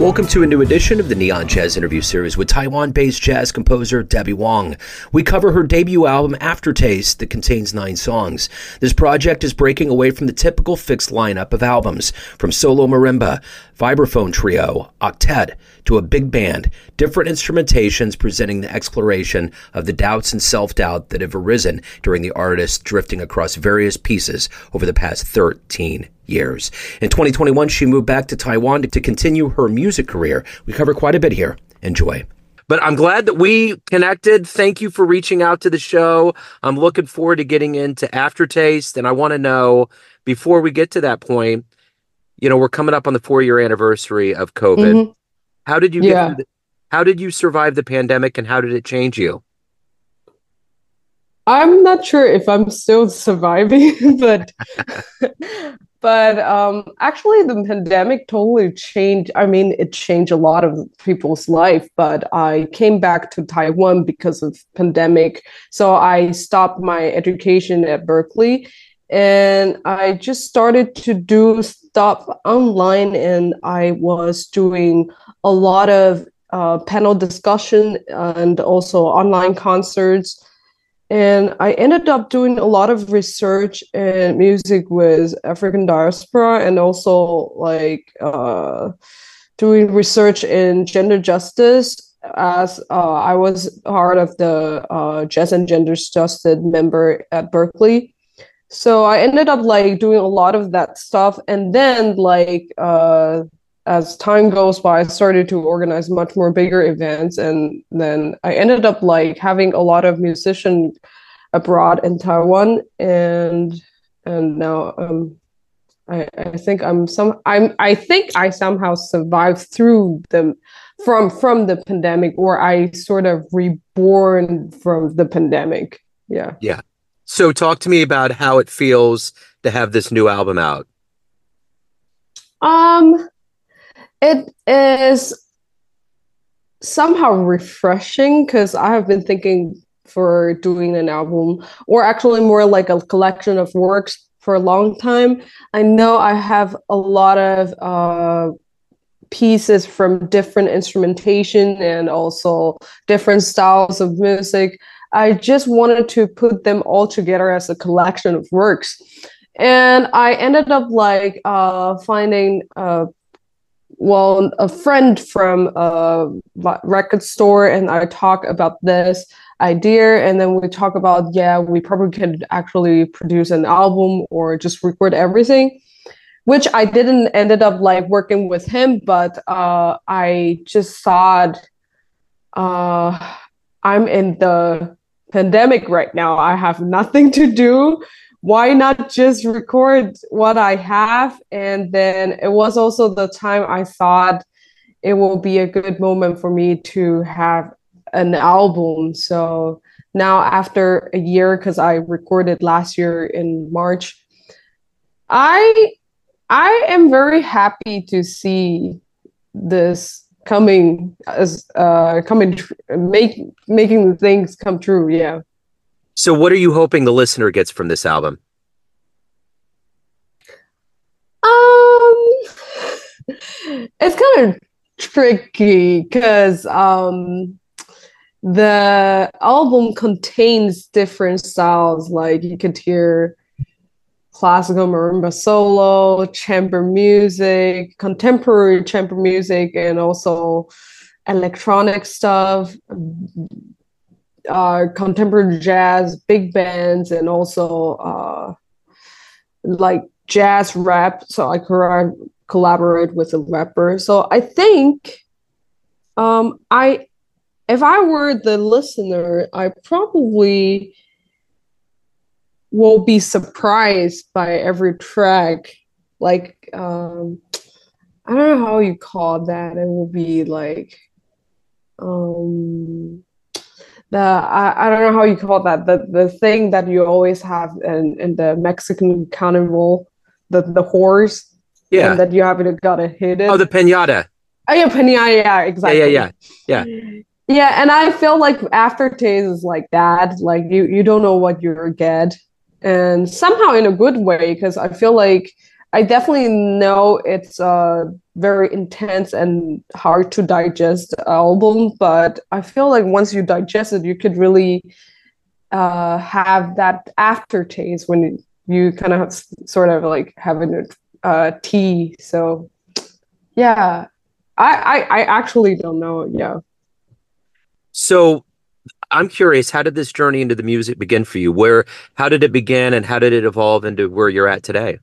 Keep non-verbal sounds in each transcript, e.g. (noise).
Welcome to a new edition of the Neon Jazz interview series with Taiwan based jazz composer Debby Wang. We cover her debut album, Aftertaste, that contains nine songs. This project is breaking away from the typical fixed lineup of albums, from solo marimba, vibraphone trio, octet, to a big band, different instrumentations presenting the exploration of the doubts and self doubt that have arisen during the artist drifting across various pieces over the past 13 years. In 2021, she moved back to Taiwan to continue her music career. We cover quite a bit here. Enjoy. But I'm glad that we connected. Thank you for reaching out to the show. I'm looking forward to getting into Aftertaste. And I want to know before we get to that point, you know, we're coming up on the four year anniversary of COVID. Mm-hmm. How did you yeah. The, how did you survive the pandemic and how did it change you? I'm not sure if I'm still surviving, (laughs) but (laughs) but um, actually the pandemic totally changed i mean it changed a lot of people's life but i came back to taiwan because of pandemic. So i stopped my education at Berklee and i just started to do stuff online and i was doing a lot of uh, panel discussion and also online concerts and I ended up doing a lot of research and music with African diaspora and also like uh, doing research in gender justice as uh, I was part of the uh, Jazz and Gender Justice member at Berklee. So I ended up like doing a lot of that stuff. And then like uh, as time goes by, I started to organize much more bigger events, and then I ended up like having a lot of musician abroad in Taiwan, and and now um, I I think I'm some I'm I think I somehow survived through the from from the pandemic, or I sort of reborn from the pandemic. Yeah. Yeah. So talk to me about how it feels to have this new album out. Um it is somehow refreshing because I have been thinking for doing an album, or actually more like a collection of works for a long time. I know I have a lot of uh, pieces from different instrumentation and also different styles of music. I just wanted to put them all together as a collection of works. And I ended up like uh, finding uh, well a friend from a record store and i talk about this idea and then we talk about yeah we probably could actually produce an album or just record everything which i didn't ended up like working with him but uh i just thought uh i'm in the pandemic right now. I have nothing to do why not just record what I have? And then it was also the time I thought it will be a good moment for me to have an album. So now, after a year, because I recorded last year in March, I I am very happy to see this coming as uh coming make making things come true yeah so, what are you hoping the listener gets from this album? Um, (laughs) it's kind of tricky because um, the album contains different styles. Like you could hear classical marimba solo, chamber music, contemporary chamber music, and also electronic stuff uh, contemporary jazz, big bands, and also uh, like jazz rap. So I could collaborate with a rapper. So I think um, I, if I were the listener, I probably will be surprised by every track. Like um, I don't know how you call that. It will be like um the I, I don't know how you call that. The the thing that you always have in, in the Mexican carnival the the horse yeah. that you haven't gotta hit it oh the pinata. Oh yeah pinata yeah exactly. Yeah yeah yeah yeah. Yeah and I feel like aftertaste is like that. Like you you don't know what you're get. And somehow in a good way because I feel like I definitely know it's a very intense and hard to digest album, but I feel like once you digest it, you could really uh, have that aftertaste when you, you kind of sort of like having a uh, tea. So, yeah, I, I I actually don't know. Yeah. So I'm curious, how did this journey into the music begin for you? Where, how did it begin, and how did it evolve into where you're at today?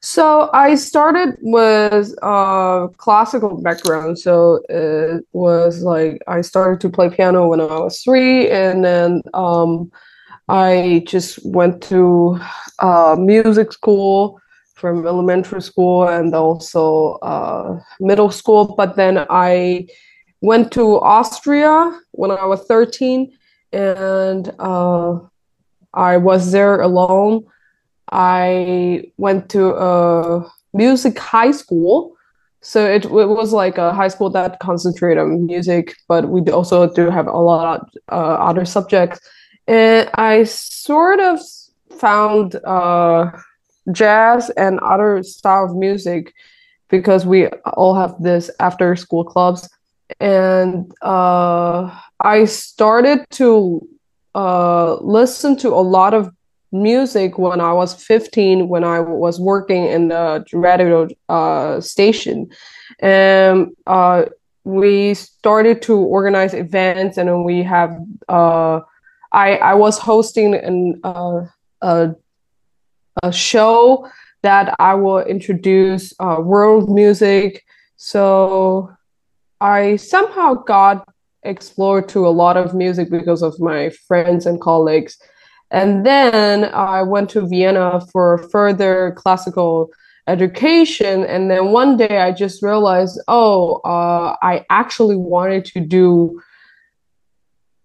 So I started with a classical background. So it was like I started to play piano when I was three, and then um, I just went to uh, music school from elementary school and also uh, middle school. But then I went to Austria when I was 13, and uh, I was there alone. I went to a music high school. So it, it was like a high school that concentrated on music, but we also do have a lot of uh, other subjects. And I sort of found uh, jazz and other style of music because we all have this after school clubs and uh, I started to uh, listen to a lot of music when I was 15 when I was working in the radio uh, station. And uh, we started to organize events and we have uh, I, I was hosting an, uh, a, a show that I will introduce uh, world music. So I somehow got explored to a lot of music because of my friends and colleagues. And then I went to Vienna for further classical education. And then one day I just realized, oh, uh, I actually wanted to do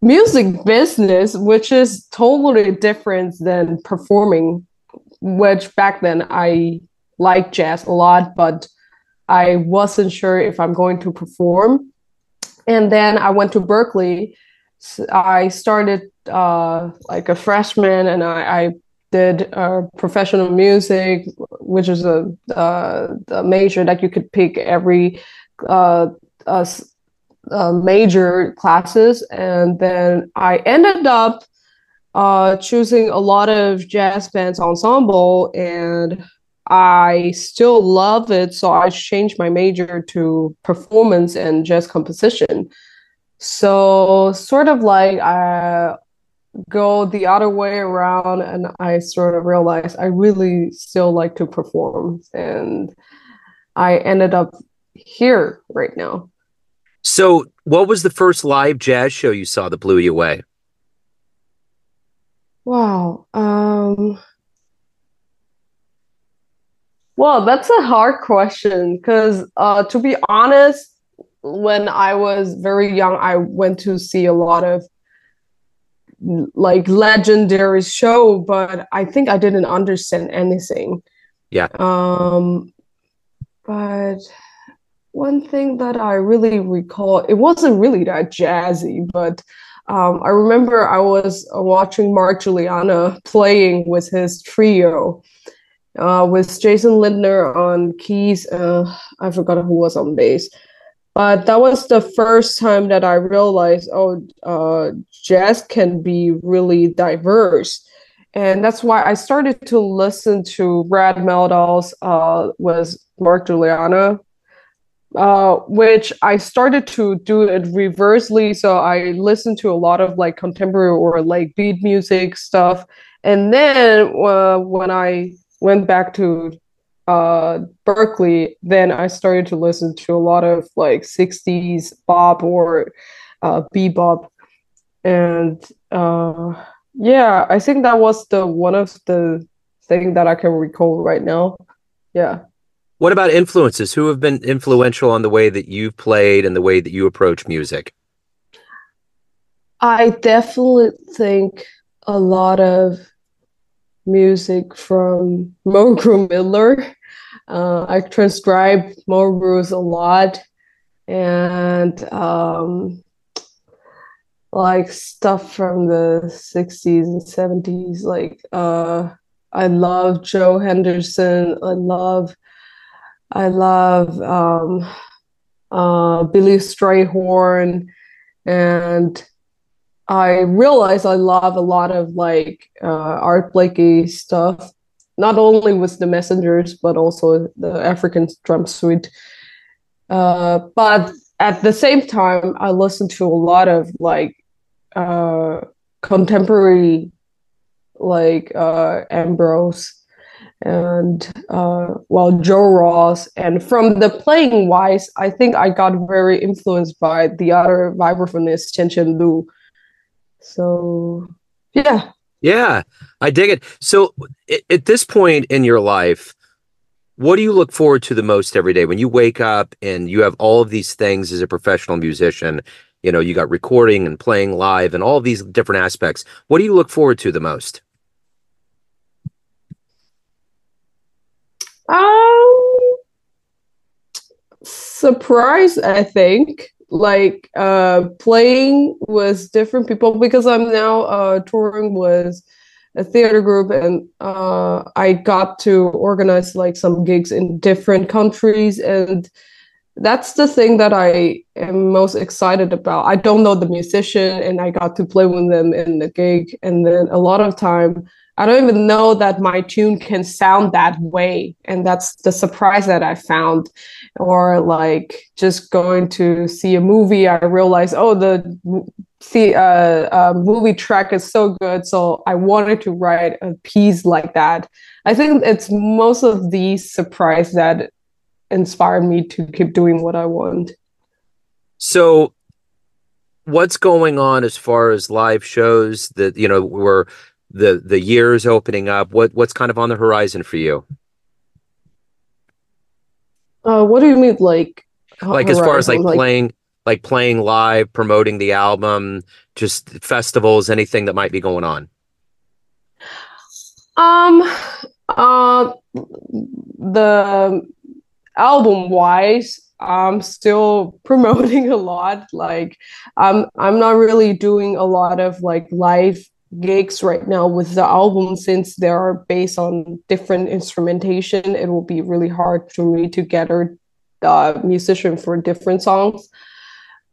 music business, which is totally different than performing, which back then I liked jazz a lot, but I wasn't sure if I'm going to perform. And then I went to Berklee. I started uh, like a freshman and I, I did uh, professional music, which is a, uh, a, major that you could pick every uh, major classes. And then I ended up uh, choosing a lot of jazz bands ensemble and I still love it, so I changed my major to performance and jazz composition. So sort of like I go the other way around, and I sort of realized I really still like to perform, and I ended up here right now. So, what was the first live jazz show you saw that blew you away? Wow. Um well, that's a hard question because, uh, to be honest, when I was very young, I went to see a lot of like legendary show, but I think I didn't understand anything. Yeah. Um, but one thing that I really recall, it wasn't really that jazzy, but um, I remember I was watching Mark Guiliana playing with his trio uh, with Jason Lindner on keys. Uh, I forgot who was on bass. But that was the first time that I realized, oh, uh, jazz can be really diverse. And that's why I started to listen to Brad Mehldau's uh, with Mark Guiliana, uh, which I started to do it reversely. So I listened to a lot of like contemporary or like beat music stuff. And then uh, when I went back to uh, Berklee, then I started to listen to a lot of like 60s bop or uh, bebop. And uh, yeah, I think that was the one of the thing that I can recall right now. Yeah. What about influences? Who have been influential on the way that you've played and the way that you approach music? I definitely think a lot of music from (laughs) Mulgrew Miller. Uh, I transcribe Mulgrew's a lot and um, like stuff from the 60s and 70s, like uh, I love Joe Henderson. I love I love um, uh, Billy Strayhorn, and I realized I love a lot of like uh, Art Blakey stuff, not only with the Messengers but also the African Drum Suite. Uh, but at the same time, I listen to a lot of like uh, contemporary, like uh, Ambrose and uh, well Joel Ross. And from the playing wise i think i got very influenced by the other vibraphonist Chien Chien Lu so yeah. Yeah i dig it. So at this point in your life what do you look forward to the most every day? When you wake up and you have all of these things as a professional musician you know you got recording and playing live and all these different aspects what do you look forward to the most? Um, surprise, I think. Like uh, playing with different people because I'm now uh, touring with a theater group and uh, I got to organize like some gigs in different countries and that's the thing that I am most excited about. I don't know the musician and I got to play with them in the gig and then a lot of time I don't even know that my tune can sound that way. And that's the surprise that I found. Or like just going to see a movie, I realized, oh, the see uh, uh, movie track is so good. So I wanted to write a piece like that. I think it's most of these surprise that inspired me to keep doing what I want. So what's going on as far as live shows that you know we're the the years opening up what what's kind of on the horizon for you uh what do you mean like like horizon? as far as like, like playing like playing live promoting the album just festivals anything that might be going on um uh the album wise i'm still (laughs) promoting a lot like i'm i'm not really doing a lot of like live gigs right now with the album since they are based on different instrumentation it will be really hard for me to gather the musician for different songs.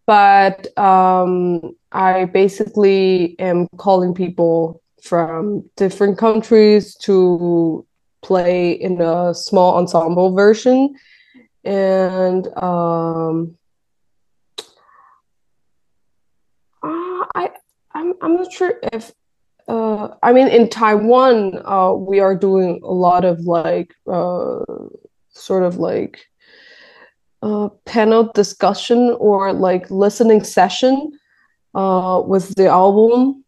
But um, i basically am calling people from different countries to play in a small ensemble version. And um, uh, I I'm I'm not sure if uh, I mean, in Taiwan, uh, we are doing a lot of like uh, sort of like uh, panel discussion or like listening session uh, with the album.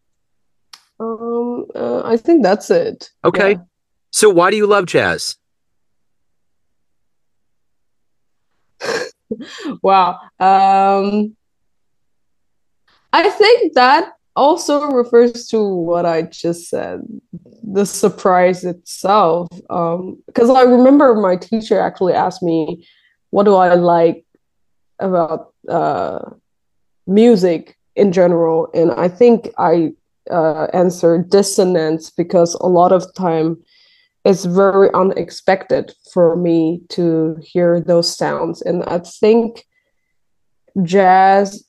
Um, uh, I think that's it. Okay. Yeah. So, why do you love jazz? (laughs) wow. Um, I think that also refers to what I just said the surprise itself. Because um, I remember my teacher actually asked me, What do I like about uh, music in general? And I think I uh, answered dissonance because a lot of time it's very unexpected for me to hear those sounds. And I think jazz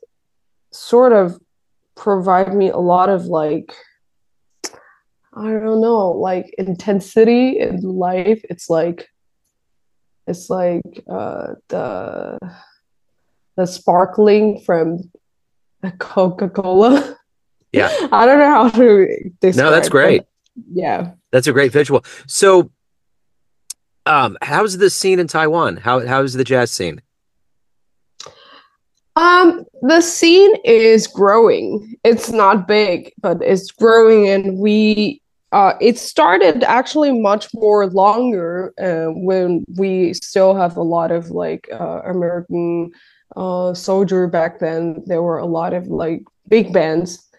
sort of provide me a lot of like I don't know, like intensity in life. It's like it's like uh the the sparkling from Coca-Cola. Yeah. (laughs) I don't know how to describe. No, that's great. Yeah. That's a great visual. So um how's the scene in Taiwan? How how's the jazz scene? Um, the scene is growing. It's not big, but it's growing, and we uh, it started actually much more longer uh, when we still have a lot of like uh, American uh, soldier back then. There were a lot of like big bands,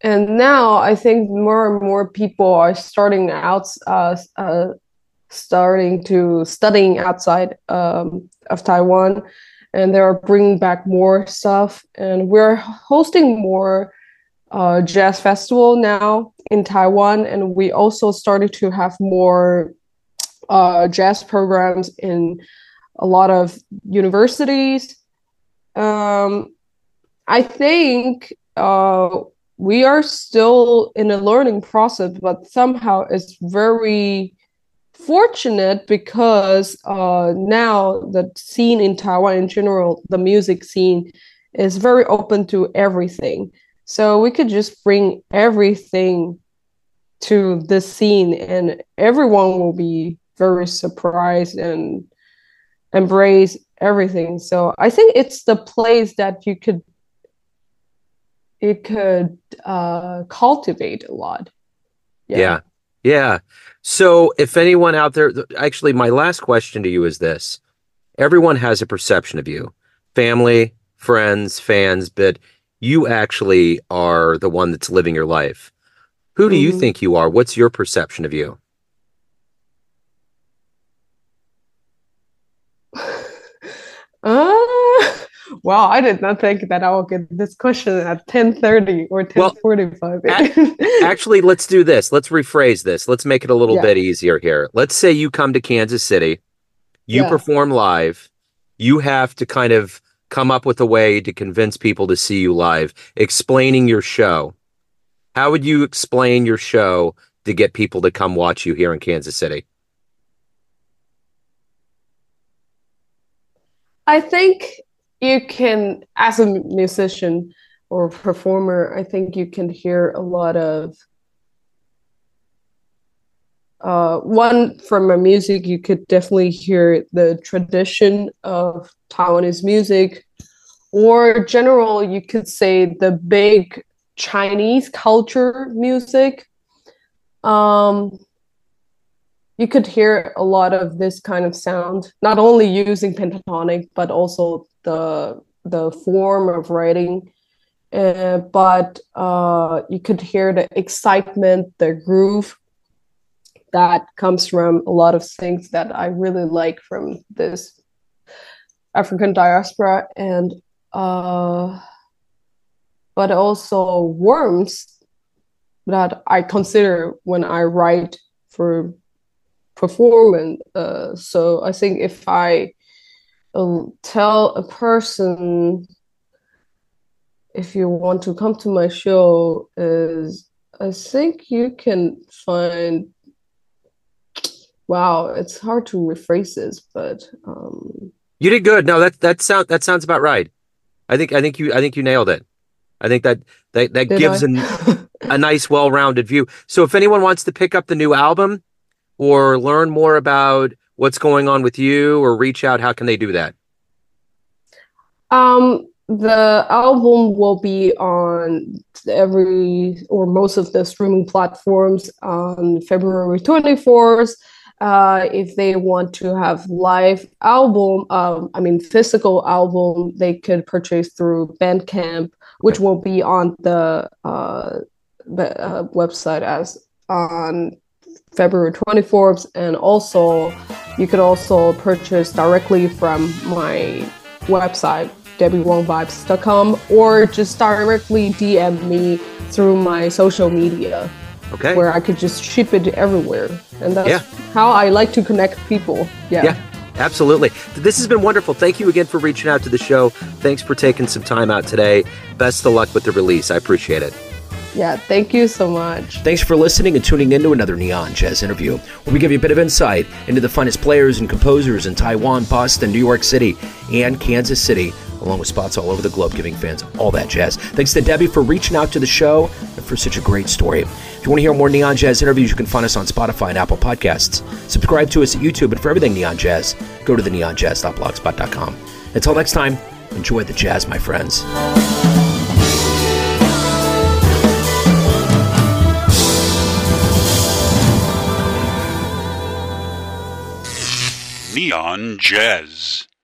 and now I think more and more people are starting out uh, uh, starting to studying outside um, of Taiwan and they are bringing back more stuff and we're hosting more uh, jazz festival now in Taiwan, and we also started to have more uh, jazz programs in a lot of universities. Um, I think uh, we are still in a learning process, but somehow it's very fortunate because uh, now the scene in Taiwan in general, the music scene, is very open to everything. So we could just bring everything to the scene, and everyone will be very surprised and embrace everything. So I think it's the place that you could it could uh, cultivate a lot. Yeah. yeah. Yeah. So if anyone out there, actually, my last question to you is this everyone has a perception of you family, friends, fans, but you actually are the one that's living your life. Who do mm-hmm. you think you are? What's your perception of you? (sighs) uh, Wow, I did not think that I would get this question at 10:30 or 10:45. Well, (laughs) actually, let's do this. Let's rephrase this. Let's make it a little yeah. bit easier here. Let's say you come to Kansas City, you yeah. perform live, you have to kind of come up with a way to convince people to see you live, explaining your show. How would you explain your show to get people to come watch you here in Kansas City? I think you can as a musician or performer i think you can hear a lot of uh, one from my music you could definitely hear the tradition of taiwanese music. Or general you could say the big chinese culture music. Um, you could hear a lot of this kind of sound not only using pentatonic but also the the form of writing. Uh, but uh, you could hear the excitement the groove that comes from a lot of things that i really like from this african diaspora and uh, but also warmth that i consider when i write for performance uh, so i think if i um, tell a person if you want to come to my show is I think you can find wow, it's hard to rephrase this, but um You did good. No, that that sound that sounds about right. I think I think you I think you nailed it. I think that that, that gives an, (laughs) a nice well-rounded view. So if anyone wants to pick up the new album or learn more about what's going on with you or reach out, how can they do that? Um, the album will be on every or most of the streaming platforms on February 24th. Uh, if they want to have live album, um, I mean physical album, they could purchase through Bandcamp, which will be on the uh, uh, website as on February 24th, and also you could also purchase directly from my website, debbiewongvibes.com, or just directly DM me through my social media. Okay. Where I could just ship it everywhere. And that's yeah. how I like to connect people. Yeah. Yeah. Absolutely. This has been wonderful. Thank you again for reaching out to the show. Thanks for taking some time out today. Best of luck with the release. I appreciate it. Yeah, thank you so much. Thanks for listening and tuning in to another Neon Jazz interview, where we give you a bit of insight into the finest players and composers in Taiwan, Boston, New York City, and Kansas City, along with spots all over the globe, giving fans all that jazz. Thanks to Debby for reaching out to the show and for such a great story. If you want to hear more Neon Jazz interviews, you can find us on Spotify and Apple Podcasts. Subscribe to us at YouTube, and for everything Neon Jazz, go to the neonjazz.blogspot.com. Until next time, enjoy the jazz, my friends. Neon Jazz.